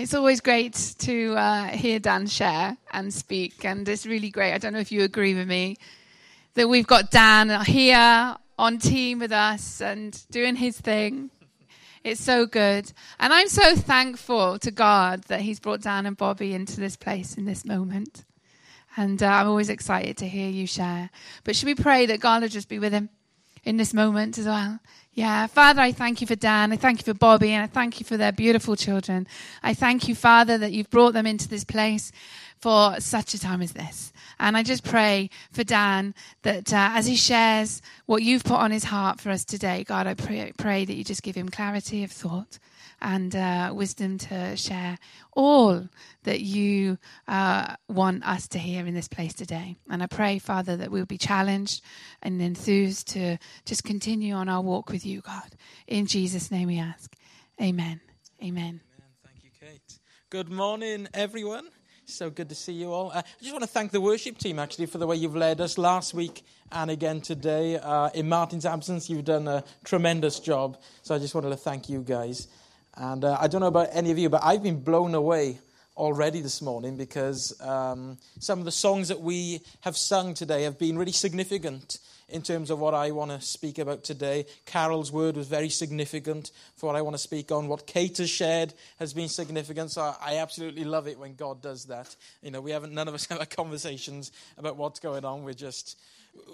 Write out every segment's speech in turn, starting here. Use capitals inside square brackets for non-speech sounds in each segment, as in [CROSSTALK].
It's always great to uh, hear Dan share and speak, and it's really great. I don't know if you agree with me that we've got Dan here on team with us and doing his thing. It's so good. And I'm so thankful to God that He's brought Dan and Bobby into this place in this moment. And uh, I'm always excited to hear you share. But should we pray that God will just be with him in this moment as well? Yeah, Father, I thank you for Dan. I thank you for Bobby, and I thank you for their beautiful children. I thank you, Father, that you've brought them into this place for such a time as this. And I just pray for Dan that uh, as he shares what you've put on his heart for us today, God, I pray, pray that you just give him clarity of thought and uh, wisdom to share all that you uh, want us to hear in this place today. And I pray, Father, that we'll be challenged and enthused to just continue on our walk with you, God. In Jesus' name we ask. Amen. Amen. Amen. Thank you, Kate. Good morning, everyone. So good to see you all. Uh, I just want to thank the worship team actually for the way you've led us last week and again today. Uh, in Martin's absence, you've done a tremendous job. So I just wanted to thank you guys. And uh, I don't know about any of you, but I've been blown away already this morning because um, some of the songs that we have sung today have been really significant in terms of what I want to speak about today. Carol's word was very significant for what I want to speak on. What Kate has shared has been significant. So I absolutely love it when God does that. You know, we haven't, none of us [LAUGHS] have conversations about what's going on. We're just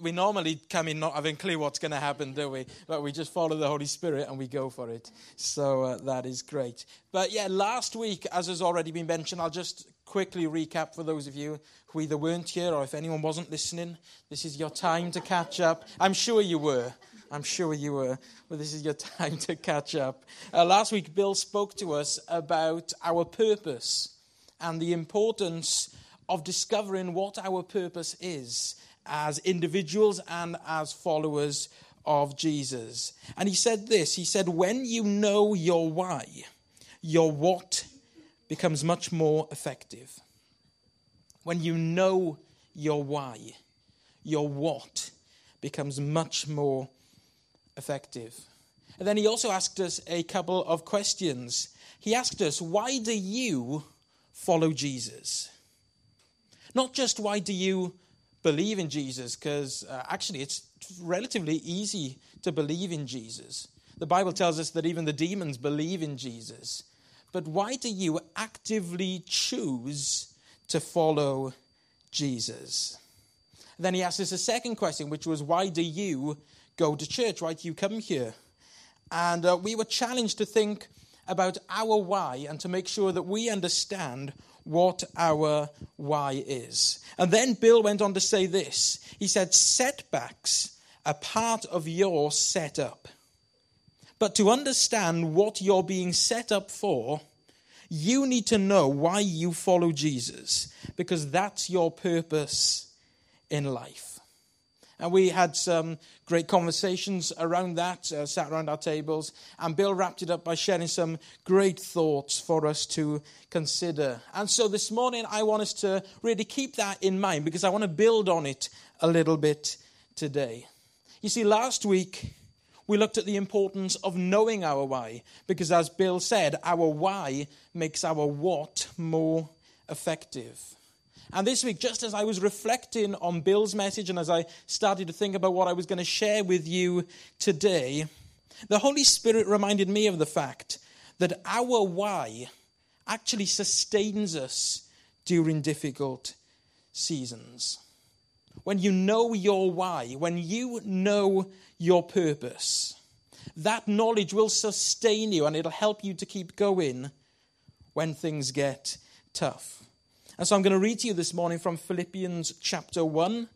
we normally come in not having clue what's going to happen, do we? But we just follow the Holy Spirit and we go for it. So uh, that is great. But yeah, last week, as has already been mentioned, I'll just quickly recap for those of you who either weren't here or if anyone wasn't listening. This is your time to catch up. I'm sure you were. I'm sure you were. But this is your [LAUGHS] time to catch up. Uh, last week, Bill spoke to us about our purpose and the importance of discovering what our purpose is as individuals and as followers of Jesus. And he said this He said, When you know your why, your what becomes much more effective. When you know your why, your what becomes much more effective. And then he also asked us a couple of questions. He asked us, Why do you follow Jesus? Not just why do you believe in Jesus because uh, actually it's relatively easy to believe in Jesus. The Bible tells us that even the demons believe in Jesus. But why do you actively choose to follow Jesus? Then he asks us a second question, which was, Why do you go to church? Why do you come here? And uh, we were challenged to think about our why and to make sure that we understand what our why is. And then Bill went on to say this he said, Setbacks are part of your setup. But to understand what you're being set up for, you need to know why you follow Jesus, because that's your purpose in life. And we had some great conversations around that, uh, sat around our tables. And Bill wrapped it up by sharing some great thoughts for us to consider. And so this morning, I want us to really keep that in mind because I want to build on it a little bit today. You see, last week, we looked at the importance of knowing our why because, as Bill said, our why makes our what more effective. And this week, just as I was reflecting on Bill's message and as I started to think about what I was going to share with you today, the Holy Spirit reminded me of the fact that our why actually sustains us during difficult seasons. When you know your why, when you know your purpose, that knowledge will sustain you and it'll help you to keep going when things get tough. And so I'm going to read to you this morning from Philippians chapter 1.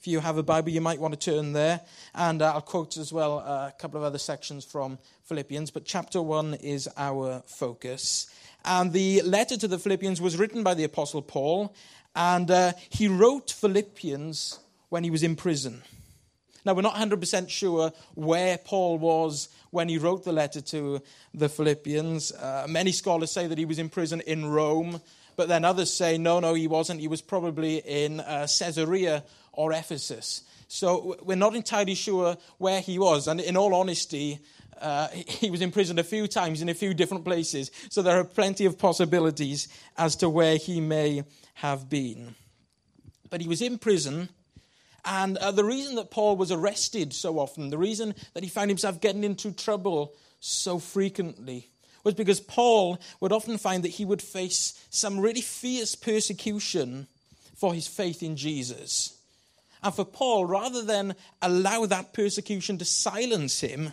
If you have a Bible, you might want to turn there. And uh, I'll quote as well uh, a couple of other sections from Philippians. But chapter 1 is our focus. And the letter to the Philippians was written by the Apostle Paul. And uh, he wrote Philippians when he was in prison. Now, we're not 100% sure where Paul was when he wrote the letter to the Philippians. Uh, many scholars say that he was in prison in Rome. But then others say, no, no, he wasn't. He was probably in uh, Caesarea or Ephesus. So we're not entirely sure where he was. And in all honesty, uh, [LAUGHS] he was imprisoned a few times in a few different places. So there are plenty of possibilities as to where he may have been. But he was in prison. And uh, the reason that Paul was arrested so often, the reason that he found himself getting into trouble so frequently, was because Paul would often find that he would face some really fierce persecution for his faith in Jesus. And for Paul, rather than allow that persecution to silence him,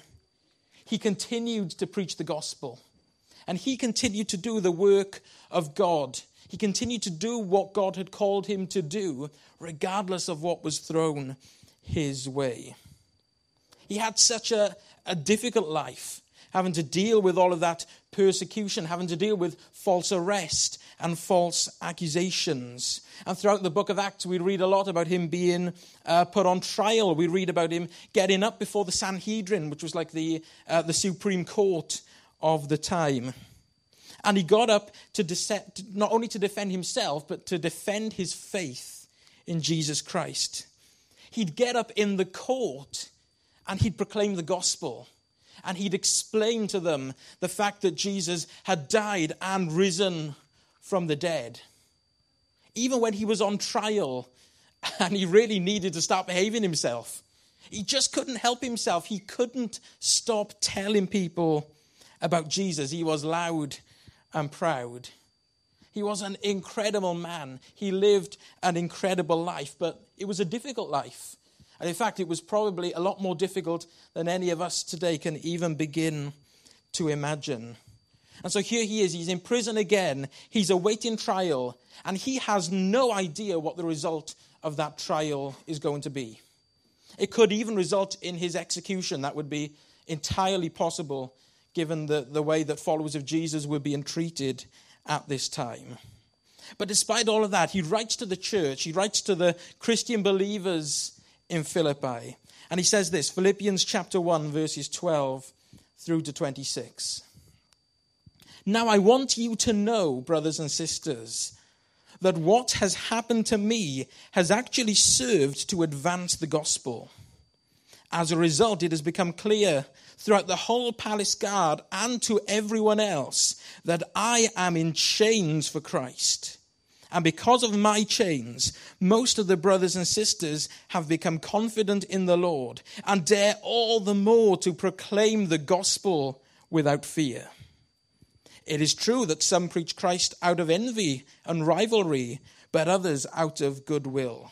he continued to preach the gospel. And he continued to do the work of God. He continued to do what God had called him to do, regardless of what was thrown his way. He had such a, a difficult life having to deal with all of that persecution, having to deal with false arrest and false accusations. And throughout the book of Acts, we read a lot about him being uh, put on trial. We read about him getting up before the Sanhedrin, which was like the, uh, the supreme court of the time. And he got up to de- not only to defend himself, but to defend his faith in Jesus Christ. He'd get up in the court and he'd proclaim the gospel and he'd explain to them the fact that Jesus had died and risen from the dead. Even when he was on trial [LAUGHS] and he really needed to start behaving himself, he just couldn't help himself. He couldn't stop telling people about Jesus. He was loud and proud. He was an incredible man. He lived an incredible life, but it was a difficult life. And in fact, it was probably a lot more difficult than any of us today can even begin to imagine. And so here he is, he's in prison again, he's awaiting trial, and he has no idea what the result of that trial is going to be. It could even result in his execution. That would be entirely possible given the, the way that followers of Jesus were being treated at this time. But despite all of that, he writes to the church, he writes to the Christian believers in Philippi. And he says this Philippians chapter 1, verses 12 through to 26. Now I want you to know, brothers and sisters, that what has happened to me has actually served to advance the gospel. As a result, it has become clear throughout the whole palace guard and to everyone else that I am in chains for Christ. And because of my chains, most of the brothers and sisters have become confident in the Lord and dare all the more to proclaim the gospel without fear. It is true that some preach Christ out of envy and rivalry, but others out of goodwill.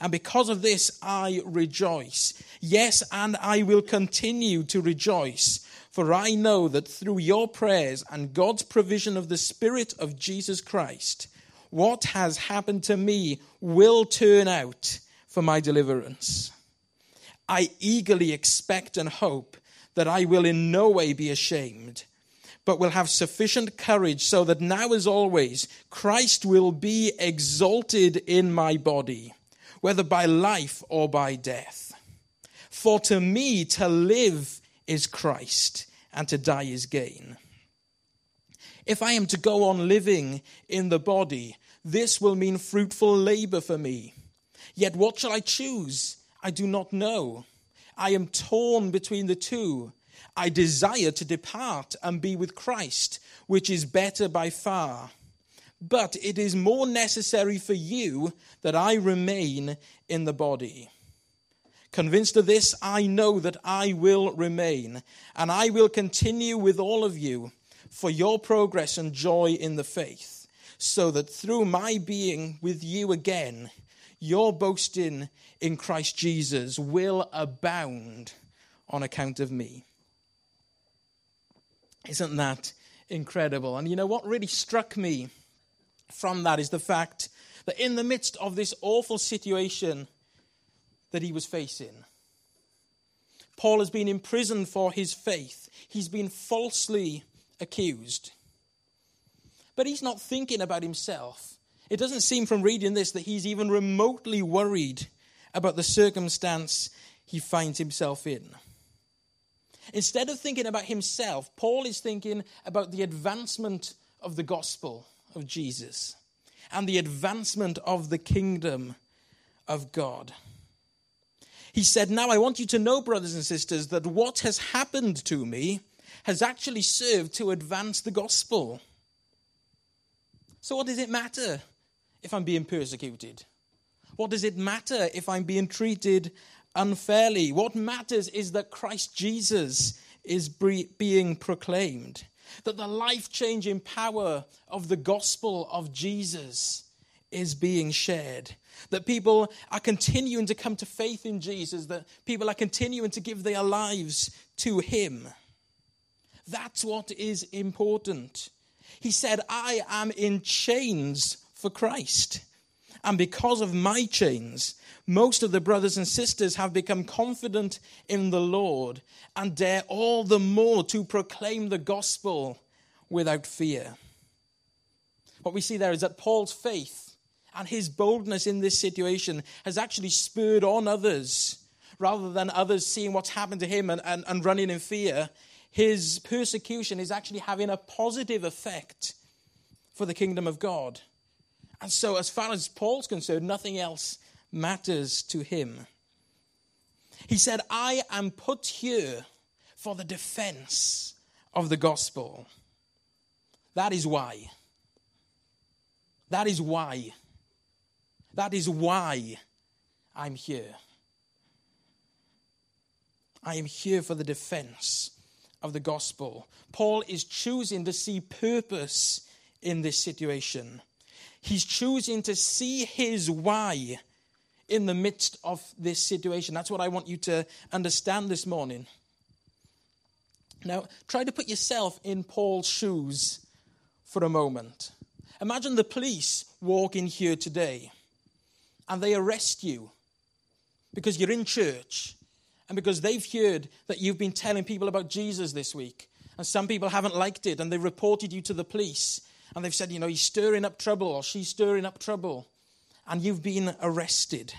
And because of this, I rejoice. Yes, and I will continue to rejoice for I know that through your prayers and God's provision of the Spirit of Jesus Christ, what has happened to me will turn out for my deliverance. I eagerly expect and hope that I will in no way be ashamed, but will have sufficient courage so that now, as always, Christ will be exalted in my body, whether by life or by death. For to me to live is Christ and to die is gain. If I am to go on living in the body, this will mean fruitful labor for me. Yet what shall I choose? I do not know. I am torn between the two. I desire to depart and be with Christ, which is better by far. But it is more necessary for you that I remain in the body. Convinced of this, I know that I will remain, and I will continue with all of you for your progress and joy in the faith, so that through my being with you again, your boasting in Christ Jesus will abound on account of me. Isn't that incredible? And you know what really struck me from that is the fact that in the midst of this awful situation, that he was facing. Paul has been imprisoned for his faith. He's been falsely accused. But he's not thinking about himself. It doesn't seem from reading this that he's even remotely worried about the circumstance he finds himself in. Instead of thinking about himself, Paul is thinking about the advancement of the gospel of Jesus and the advancement of the kingdom of God. He said, Now I want you to know, brothers and sisters, that what has happened to me has actually served to advance the gospel. So, what does it matter if I'm being persecuted? What does it matter if I'm being treated unfairly? What matters is that Christ Jesus is being proclaimed, that the life changing power of the gospel of Jesus is being shared, that people are continuing to come to faith in Jesus, that people are continuing to give their lives to Him. That's what is important. He said, I am in chains for Christ. And because of my chains, most of the brothers and sisters have become confident in the Lord and dare all the more to proclaim the gospel without fear. What we see there is that Paul's faith and his boldness in this situation has actually spurred on others. Rather than others seeing what's happened to him and, and, and running in fear, his persecution is actually having a positive effect for the kingdom of God. And so, as far as Paul's concerned, nothing else matters to him. He said, I am put here for the defense of the gospel. That is why. That is why. That is why I'm here. I am here for the defense of the gospel. Paul is choosing to see purpose in this situation. He's choosing to see his why in the midst of this situation. That's what I want you to understand this morning. Now, try to put yourself in Paul's shoes for a moment. Imagine the police walk in here today and they arrest you because you're in church and because they've heard that you've been telling people about Jesus this week. And some people haven't liked it and they've reported you to the police and they've said, you know, he's stirring up trouble or she's stirring up trouble, and you've been arrested.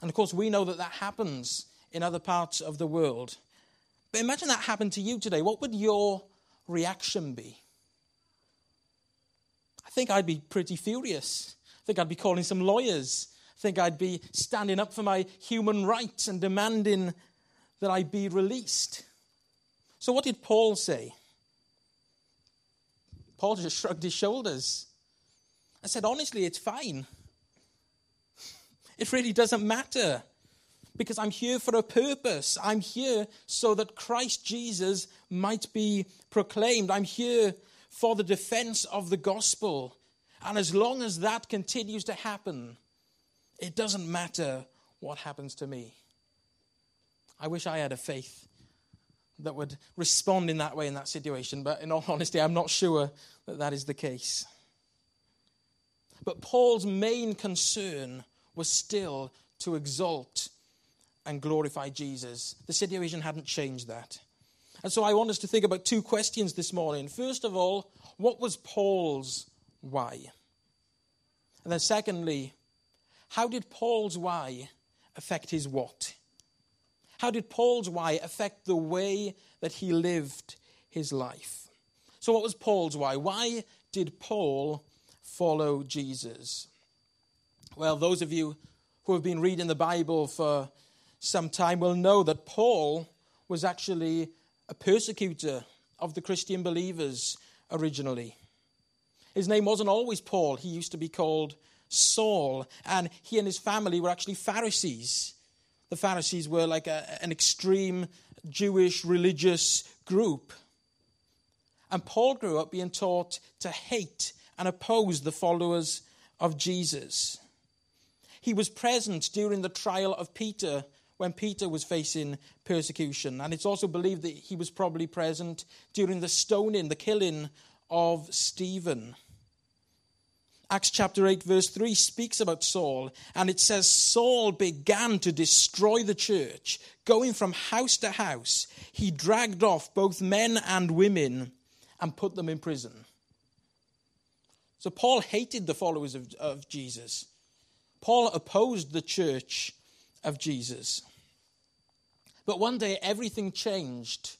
And of course, we know that that happens in other parts of the world. But imagine that happened to you today. What would your reaction be? I think I'd be pretty furious. I think I'd be calling some lawyers. I think I'd be standing up for my human rights and demanding that I be released. So, what did Paul say? Paul just shrugged his shoulders and said, Honestly, it's fine. It really doesn't matter because I'm here for a purpose. I'm here so that Christ Jesus might be proclaimed. I'm here for the defense of the gospel. And as long as that continues to happen, it doesn't matter what happens to me. I wish I had a faith that would respond in that way in that situation. But in all honesty, I'm not sure that that is the case. But Paul's main concern was still to exalt and glorify Jesus. The situation hadn't changed that. And so I want us to think about two questions this morning. First of all, what was Paul's why? And then secondly, how did Paul's why affect his what? How did Paul's why affect the way that he lived his life? So, what was Paul's why? Why did Paul follow Jesus? Well, those of you who have been reading the Bible for some time will know that Paul was actually a persecutor of the Christian believers originally. His name wasn't always Paul, he used to be called Saul, and he and his family were actually Pharisees. The Pharisees were like a, an extreme Jewish religious group. And Paul grew up being taught to hate and oppose the followers of Jesus. He was present during the trial of Peter when Peter was facing persecution. And it's also believed that he was probably present during the stoning, the killing of Stephen. Acts chapter 8, verse 3 speaks about Saul, and it says Saul began to destroy the church, going from house to house. He dragged off both men and women and put them in prison. So Paul hated the followers of, of Jesus. Paul opposed the church of Jesus. But one day everything changed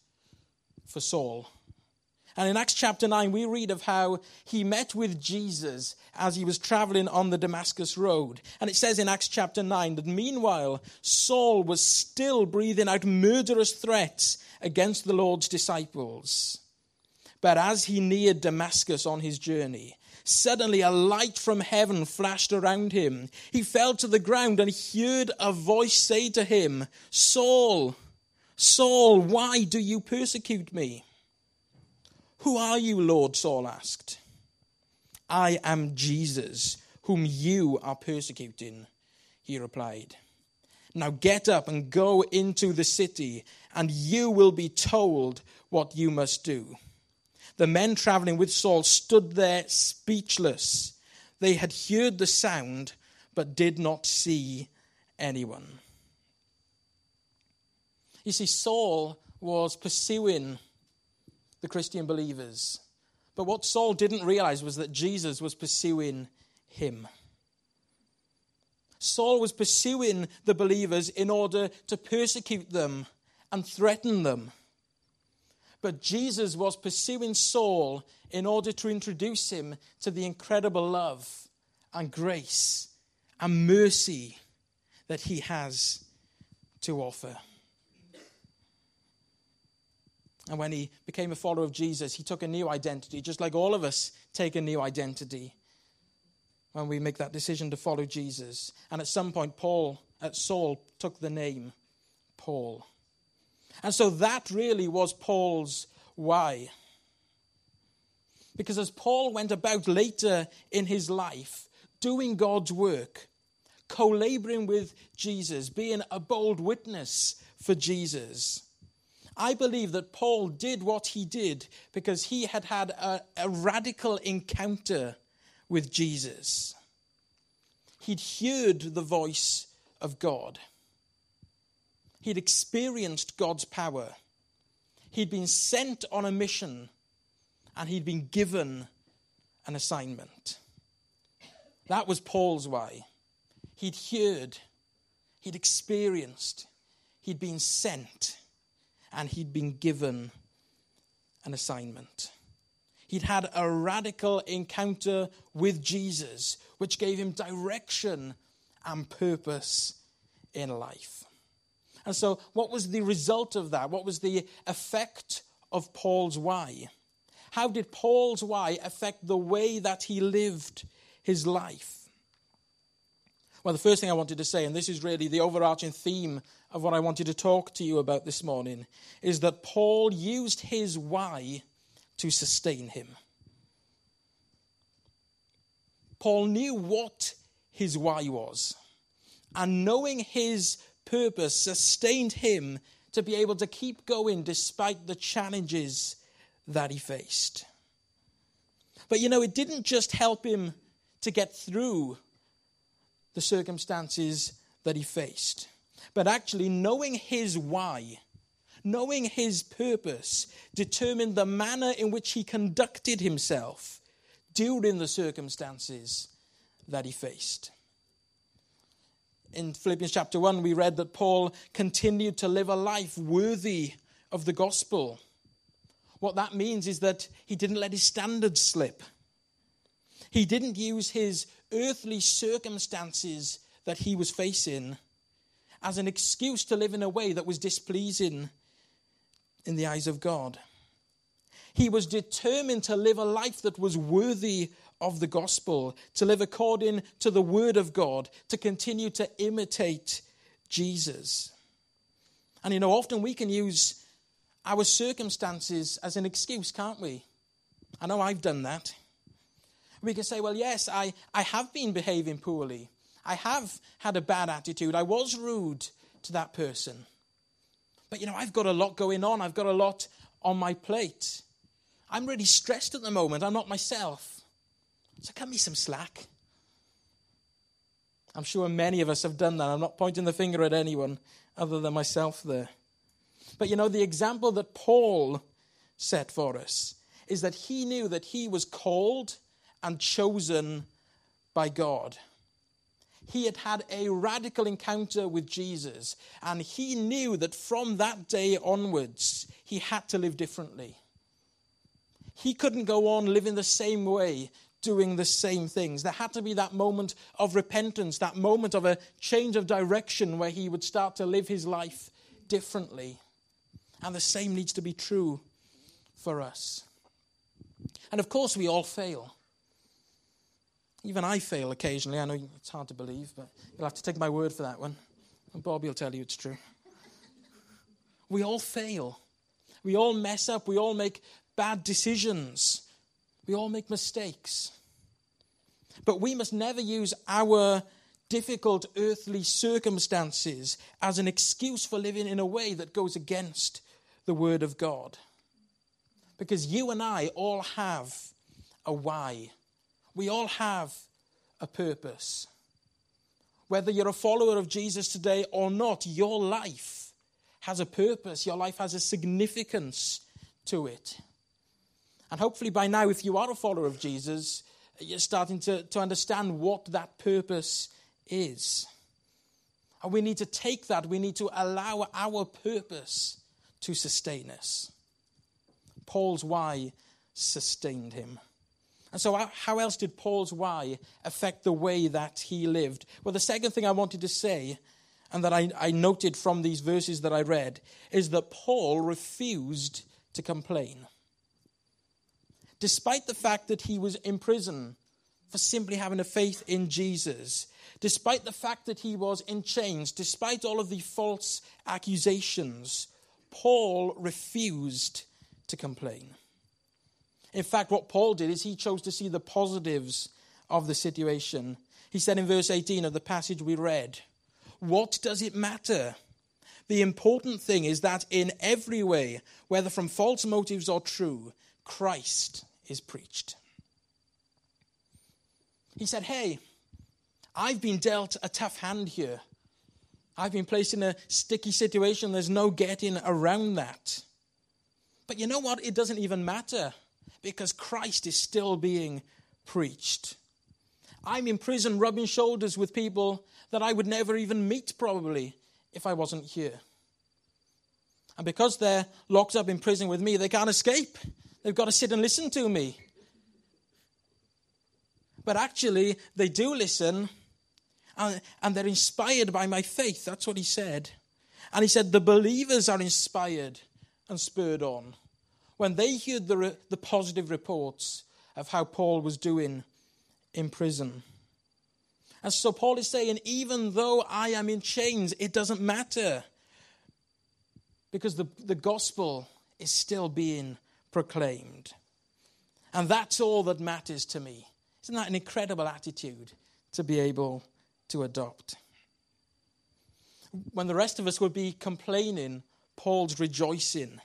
for Saul. And in Acts chapter 9, we read of how he met with Jesus as he was traveling on the Damascus road. And it says in Acts chapter 9 that meanwhile, Saul was still breathing out murderous threats against the Lord's disciples. But as he neared Damascus on his journey, suddenly a light from heaven flashed around him. He fell to the ground and heard a voice say to him, Saul, Saul, why do you persecute me? Who are you, Lord? Saul asked. I am Jesus, whom you are persecuting, he replied. Now get up and go into the city, and you will be told what you must do. The men traveling with Saul stood there speechless. They had heard the sound, but did not see anyone. You see, Saul was pursuing the Christian believers. But what Saul didn't realize was that Jesus was pursuing him. Saul was pursuing the believers in order to persecute them and threaten them. But Jesus was pursuing Saul in order to introduce him to the incredible love and grace and mercy that he has to offer. And when he became a follower of Jesus, he took a new identity, just like all of us take a new identity when we make that decision to follow Jesus. And at some point, Paul, at Saul, took the name Paul. And so that really was Paul's why. Because as Paul went about later in his life, doing God's work, co laboring with Jesus, being a bold witness for Jesus, I believe that Paul did what he did because he had had a, a radical encounter with Jesus. He'd heard the voice of God, he'd experienced God's power, he'd been sent on a mission, and he'd been given an assignment. That was Paul's way. He'd heard, he'd experienced, he'd been sent and he'd been given an assignment. He'd had a radical encounter with Jesus, which gave him direction and purpose in life. And so, what was the result of that? What was the effect of Paul's why? How did Paul's why affect the way that he lived his life? Well, the first thing I wanted to say, and this is really the overarching theme of what I wanted to talk to you about this morning, is that Paul used his why to sustain him. Paul knew what his why was, and knowing his purpose sustained him to be able to keep going despite the challenges that he faced. But you know, it didn't just help him to get through the circumstances that he faced. But actually, knowing his why, knowing his purpose, determined the manner in which he conducted himself during the circumstances that he faced. In Philippians chapter 1, we read that Paul continued to live a life worthy of the gospel. What that means is that he didn't let his standards slip. He didn't use his earthly circumstances that he was facing as an excuse to live in a way that was displeasing in the eyes of God. He was determined to live a life that was worthy of the gospel, to live according to the word of God, to continue to imitate Jesus. And you know, often we can use our circumstances as an excuse, can't we? I know I've done that. We can say, well, yes, I, I have been behaving poorly. I have had a bad attitude. I was rude to that person. But, you know, I've got a lot going on. I've got a lot on my plate. I'm really stressed at the moment. I'm not myself. So cut me some slack. I'm sure many of us have done that. I'm not pointing the finger at anyone other than myself there. But you know, the example that Paul set for us is that he knew that he was called and chosen by God. He had had a radical encounter with Jesus, and he knew that from that day onwards, he had to live differently. He couldn't go on living the same way, doing the same things. There had to be that moment of repentance, that moment of a change of direction where he would start to live his life differently. And the same needs to be true for us. And of course, we all fail. Even I fail occasionally. I know it's hard to believe, but you'll have to take my word for that one. And Bobby will tell you it's true. We all fail. We all mess up. We all make bad decisions. We all make mistakes. But we must never use our difficult earthly circumstances as an excuse for living in a way that goes against the Word of God. Because you and I all have a why. We all have a purpose. Whether you're a follower of Jesus today or not, your life has a purpose. Your life has a significance to it. And hopefully, by now, if you are a follower of Jesus, you're starting to, to understand what that purpose is. And we need to take that, we need to allow our purpose to sustain us. Paul's why sustained him. And so, how else did Paul's why affect the way that he lived? Well, the second thing I wanted to say, and that I, I noted from these verses that I read, is that Paul refused to complain despite the fact that he was in prison for simply having a faith in Jesus, despite the fact that he was in chains, despite all of the false accusations, Paul refused to complain. In fact, what Paul did is he chose to see the positives of the situation. He said in verse 18 of the passage we read, What does it matter? The important thing is that in every way, whether from false motives or true, Christ is preached. He said, Hey, I've been dealt a tough hand here. I've been placed in a sticky situation. There's no getting around that. But you know what? It doesn't even matter because Christ is still being preached. I'm in prison rubbing shoulders with people that I would never even meet, probably, if I wasn't here. And because they're locked up in prison with me, they can't escape. They've got to sit and listen to me. But actually, they do listen and, and they're inspired by my faith. That's what he said. And he said, the believers are inspired and spurred on when they heard the, the positive reports of how Paul was doing in prison. And so Paul is saying, even though I am in chains, it doesn't matter because the, the gospel is still being proclaimed. And that's all that matters to me. Isn't that an incredible attitude to be able to adopt? When the rest of us would be complaining, Paul's rejoicing.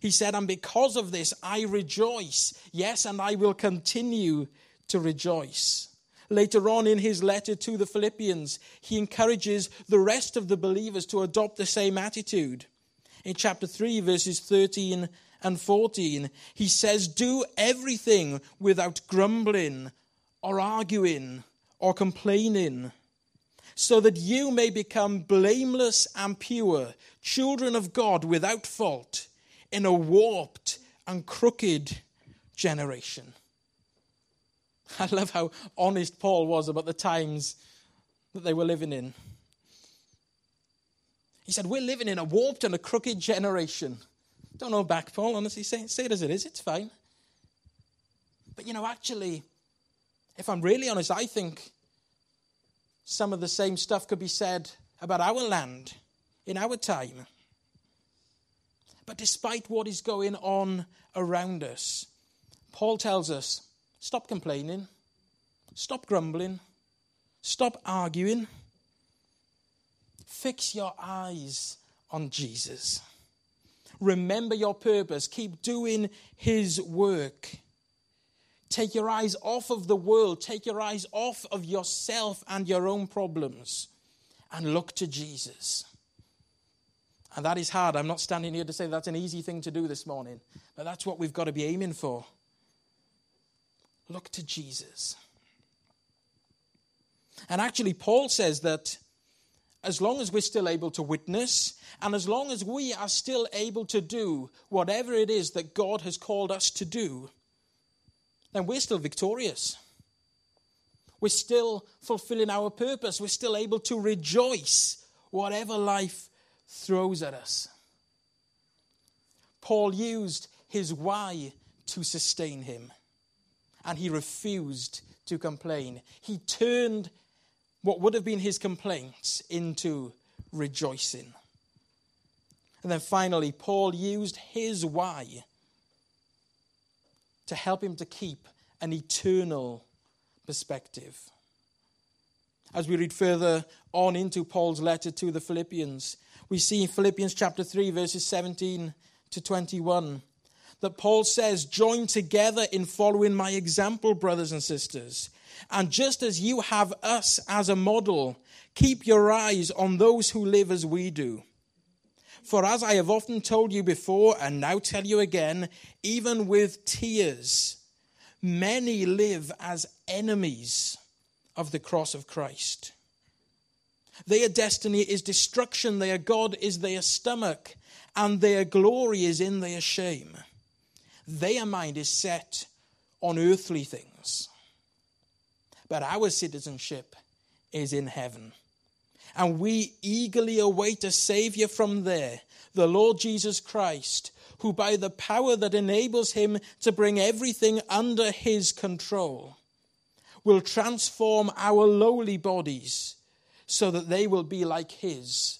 He said, And because of this, I rejoice. Yes, and I will continue to rejoice. Later on in his letter to the Philippians, he encourages the rest of the believers to adopt the same attitude. In chapter 3, verses 13 and 14, he says, Do everything without grumbling or arguing or complaining, so that you may become blameless and pure, children of God without fault, in a warped and crooked generation. I love how honest Paul was about the times that they were living in. He said, We're living in a warped and a crooked generation. Don't know back, Paul, honestly. Say, say it as it is, it's fine. But you know, actually, if I'm really honest, I think some of the same stuff could be said about our land in our time. But despite what is going on around us, Paul tells us stop complaining, stop grumbling, stop arguing, fix your eyes on Jesus. Remember your purpose. Keep doing His work. Take your eyes off of the world. Take your eyes off of yourself and your own problems and look to Jesus. And that is hard. I'm not standing here to say that's an easy thing to do this morning, but that's what we've got to be aiming for. Look to Jesus. And actually, Paul says that as long as we're still able to witness, and as long as we are still able to do whatever it is that God has called us to do, then we're still victorious. We're still fulfilling our purpose. We're still able to rejoice whatever life throws at us. Paul used his why to sustain him, and he refused to complain. He turned what would have been his complaints into rejoicing. And then finally, Paul used his why to help him to keep an eternal perspective. As we read further on into Paul's letter to the Philippians, we see in Philippians chapter 3, verses 17 to 21, that Paul says, Join together in following my example, brothers and sisters. And just as you have us as a model, keep your eyes on those who live as we do. For as I have often told you before, and now tell you again, even with tears, many live as enemies of the cross of Christ. Their destiny is destruction, their God is their stomach, and their glory is in their shame. Their mind is set on earthly things. But our citizenship is in heaven. And we eagerly await a Savior from there, the Lord Jesus Christ, who by the power that enables him to bring everything under his control will transform our lowly bodies so that they will be like his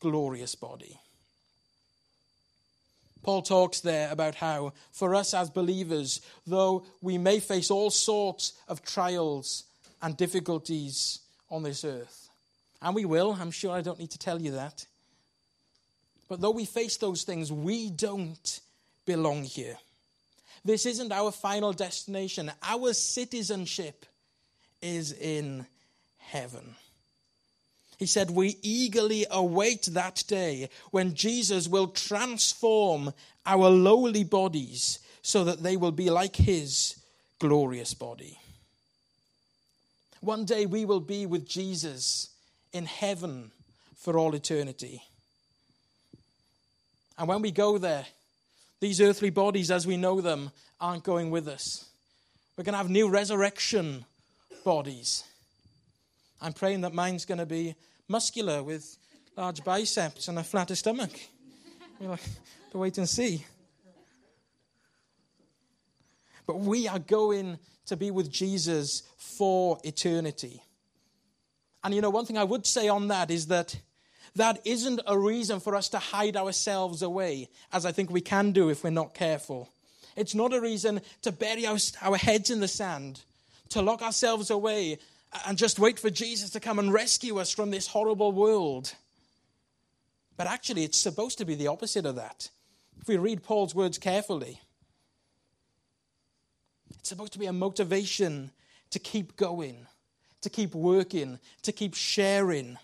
glorious body. Paul talks there about how, for us as believers, though we may face all sorts of trials and difficulties on this earth, and we will, I'm sure I don't need to tell you that, but though we face those things, we don't belong here. This isn't our final destination. Our citizenship is in heaven. He said, We eagerly await that day when Jesus will transform our lowly bodies so that they will be like his glorious body. One day we will be with Jesus in heaven for all eternity. And when we go there, these earthly bodies as we know them aren't going with us. We're going to have new resurrection bodies. I'm praying that mine's going to be muscular with large biceps and a flatter stomach. We'll have to wait and see. But we are going to be with Jesus for eternity. And you know, one thing I would say on that is that that isn't a reason for us to hide ourselves away, as I think we can do if we're not careful. It's not a reason to bury our, our heads in the sand, to lock ourselves away and just wait for Jesus to come and rescue us from this horrible world. But actually, it's supposed to be the opposite of that. If we read Paul's words carefully, it's supposed to be a motivation to keep going, to keep working, to keep sharing,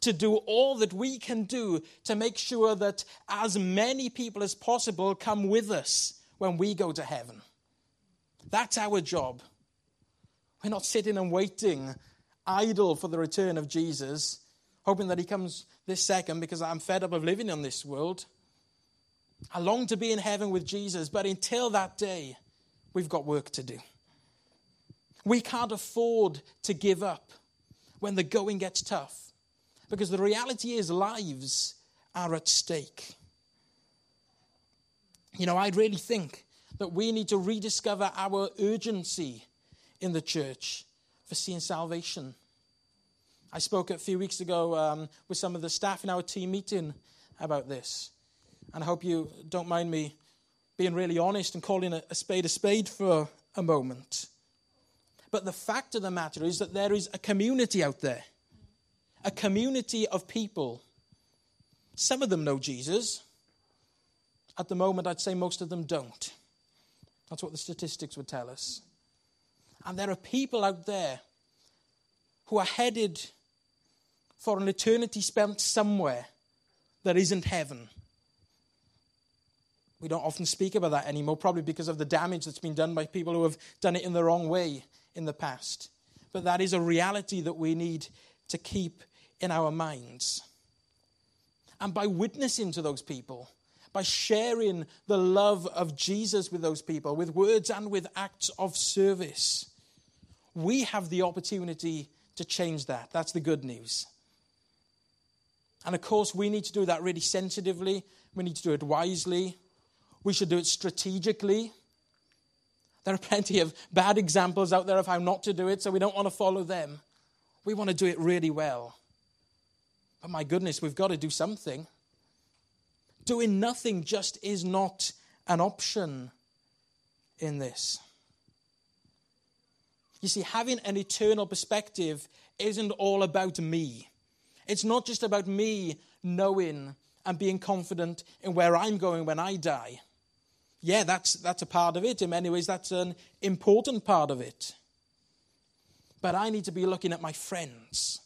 to do all that we can do to make sure that as many people as possible come with us when we go to heaven. That's our job. We're not sitting and waiting idle for the return of Jesus, hoping that he comes this second because I'm fed up of living in this world. I long to be in heaven with Jesus, but until that day, we've got work to do. We can't afford to give up when the going gets tough because the reality is lives are at stake. You know, I really think that we need to rediscover our urgency in the church for seeing salvation. I spoke a few weeks ago um, with some of the staff in our team meeting about this. And I hope you don't mind me being really honest and calling a, a spade a spade for a moment. But the fact of the matter is that there is a community out there, a community of people. Some of them know Jesus. At the moment, I'd say most of them don't. That's what the statistics would tell us. And there are people out there who are headed for an eternity spent somewhere that isn't heaven. We don't often speak about that anymore, probably because of the damage that's been done by people who have done it in the wrong way in the past. But that is a reality that we need to keep in our minds. And by witnessing to those people, by sharing the love of Jesus with those people, with words and with acts of service, we have the opportunity to change that. That's the good news. And of course, we need to do that really sensitively. We need to do it wisely. We should do it strategically. There are plenty of bad examples out there of how not to do it, so we don't want to follow them. We want to do it really well. But my goodness, we've got to do something. Doing nothing just is not an option in this. You see, having an eternal perspective isn't all about me. It's not just about me knowing and being confident in where I'm going when I die. Yeah, that's, that's a part of it. In many ways, that's an important part of it. But I need to be looking at my friends,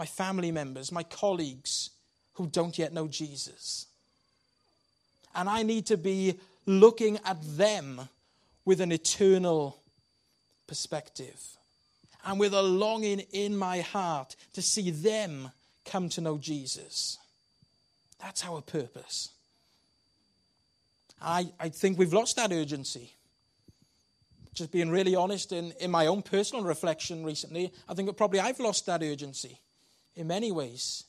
my family members, my colleagues who don't yet know Jesus. And I need to be looking at them with an eternal perspective and with a longing in my heart to see them come to know Jesus. That's our purpose. I, I think we've lost that urgency. Just being really honest in, in my own personal reflection recently, I think that probably I've lost that urgency in many ways.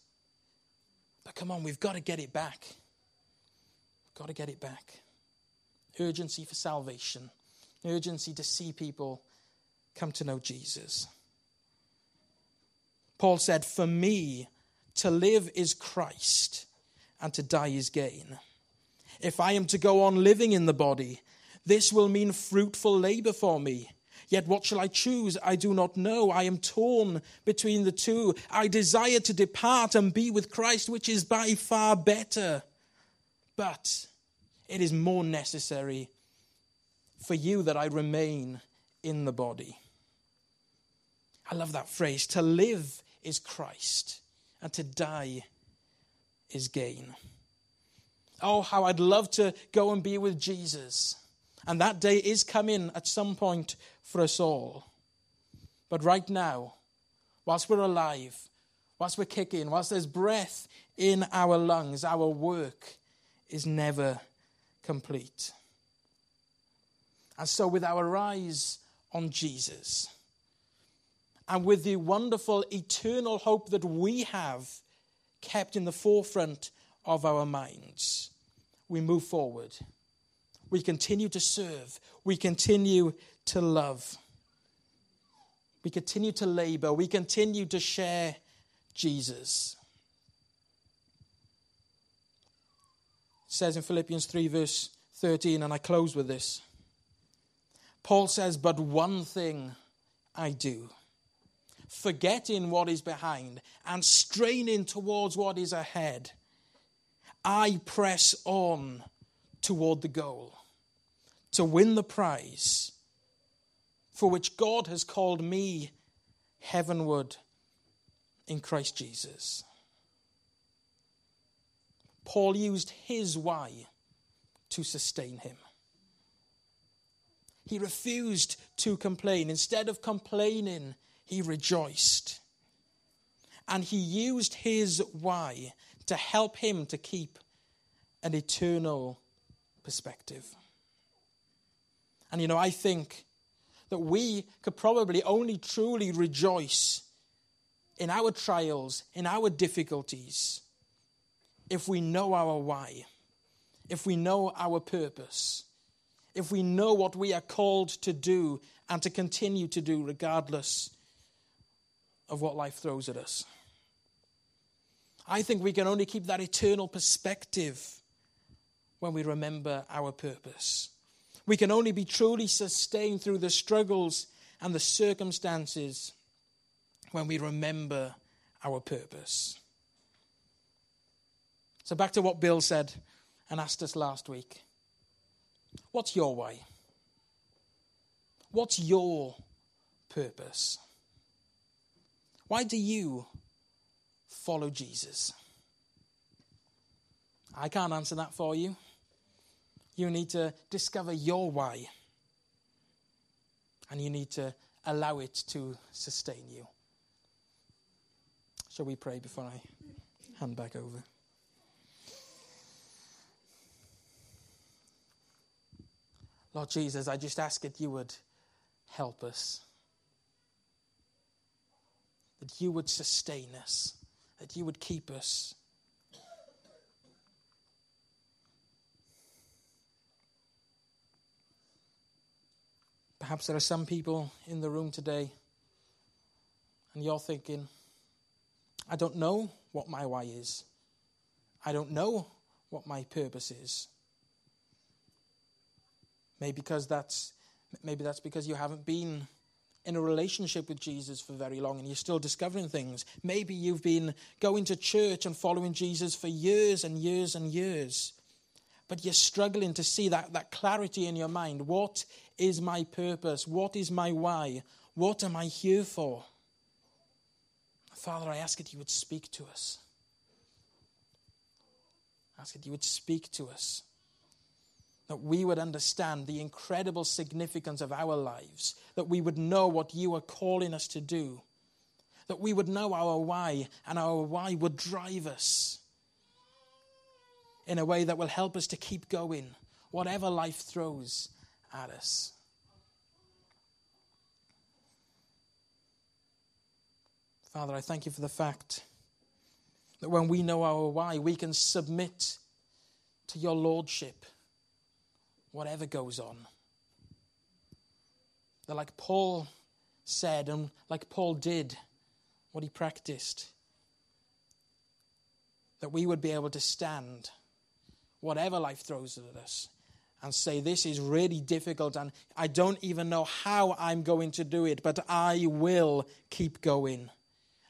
But come on, we've got to get it back. We've got to get it back. Urgency for salvation, urgency to see people come to know Jesus. Paul said, For me, to live is Christ, and to die is gain. If I am to go on living in the body, this will mean fruitful labor for me. Yet what shall I choose? I do not know. I am torn between the two. I desire to depart and be with Christ, which is by far better. But it is more necessary for you that I remain in the body. I love that phrase. To live is Christ, and to die is gain. Oh, how I'd love to go and be with Jesus. And that day is coming at some point for us all. But right now, whilst we're alive, whilst we're kicking, whilst there's breath in our lungs, our work is never complete. And so, with our eyes on Jesus, and with the wonderful eternal hope that we have kept in the forefront of our minds, we move forward. We continue to serve. We continue to love. We continue to labor. We continue to share Jesus. It says in Philippians 3, verse 13, and I close with this. Paul says, But one thing I do forgetting what is behind and straining towards what is ahead, I press on toward the goal to win the prize for which God has called me heavenward in Christ Jesus. Paul used his why to sustain him. He refused to complain. Instead of complaining, he rejoiced. And he used his why to help him to keep an eternal perspective. And you know, I think that we could probably only truly rejoice in our trials, in our difficulties, if we know our why, if we know our purpose, if we know what we are called to do and to continue to do regardless of what life throws at us. I think we can only keep that eternal perspective when we remember our purpose. We can only be truly sustained through the struggles and the circumstances when we remember our purpose. So, back to what Bill said and asked us last week What's your why? What's your purpose? Why do you follow Jesus? I can't answer that for you. You need to discover your why. And you need to allow it to sustain you. Shall we pray before I hand back over? Lord Jesus, I just ask that you would help us, that you would sustain us, that you would keep us. Perhaps there are some people in the room today, and you're thinking, I don't know what my why is. I don't know what my purpose is. Maybe because that's maybe that's because you haven't been in a relationship with Jesus for very long and you're still discovering things. Maybe you've been going to church and following Jesus for years and years and years. But you're struggling to see that, that clarity in your mind. What is my purpose? What is my why? What am I here for? Father, I ask that you would speak to us. I ask that you would speak to us that we would understand the incredible significance of our lives, that we would know what you are calling us to do, that we would know our why, and our why would drive us in a way that will help us to keep going, whatever life throws at us. Father, I thank you for the fact that when we know our why, we can submit to your lordship whatever goes on. That, like Paul said, and like Paul did, what he practiced, that we would be able to stand whatever life throws at us and say, This is really difficult, and I don't even know how I'm going to do it, but I will keep going.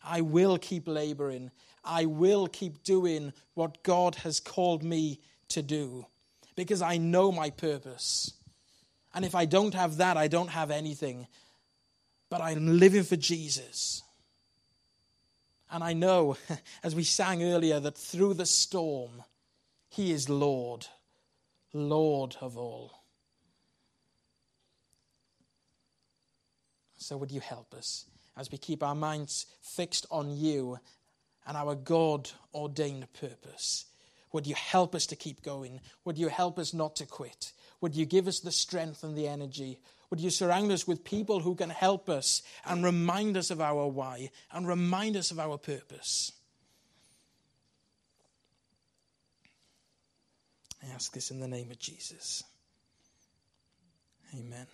I will keep laboring. I will keep doing what God has called me to do because I know my purpose. And if I don't have that, I don't have anything. But I'm living for Jesus. And I know, [LAUGHS] as we sang earlier, that through the storm, He is Lord, Lord of all. So, would you help us as we keep our minds fixed on you and our God ordained purpose? Would you help us to keep going? Would you help us not to quit? Would you give us the strength and the energy? Would you surround us with people who can help us and remind us of our why and remind us of our purpose? I ask this in the name of Jesus. Amen.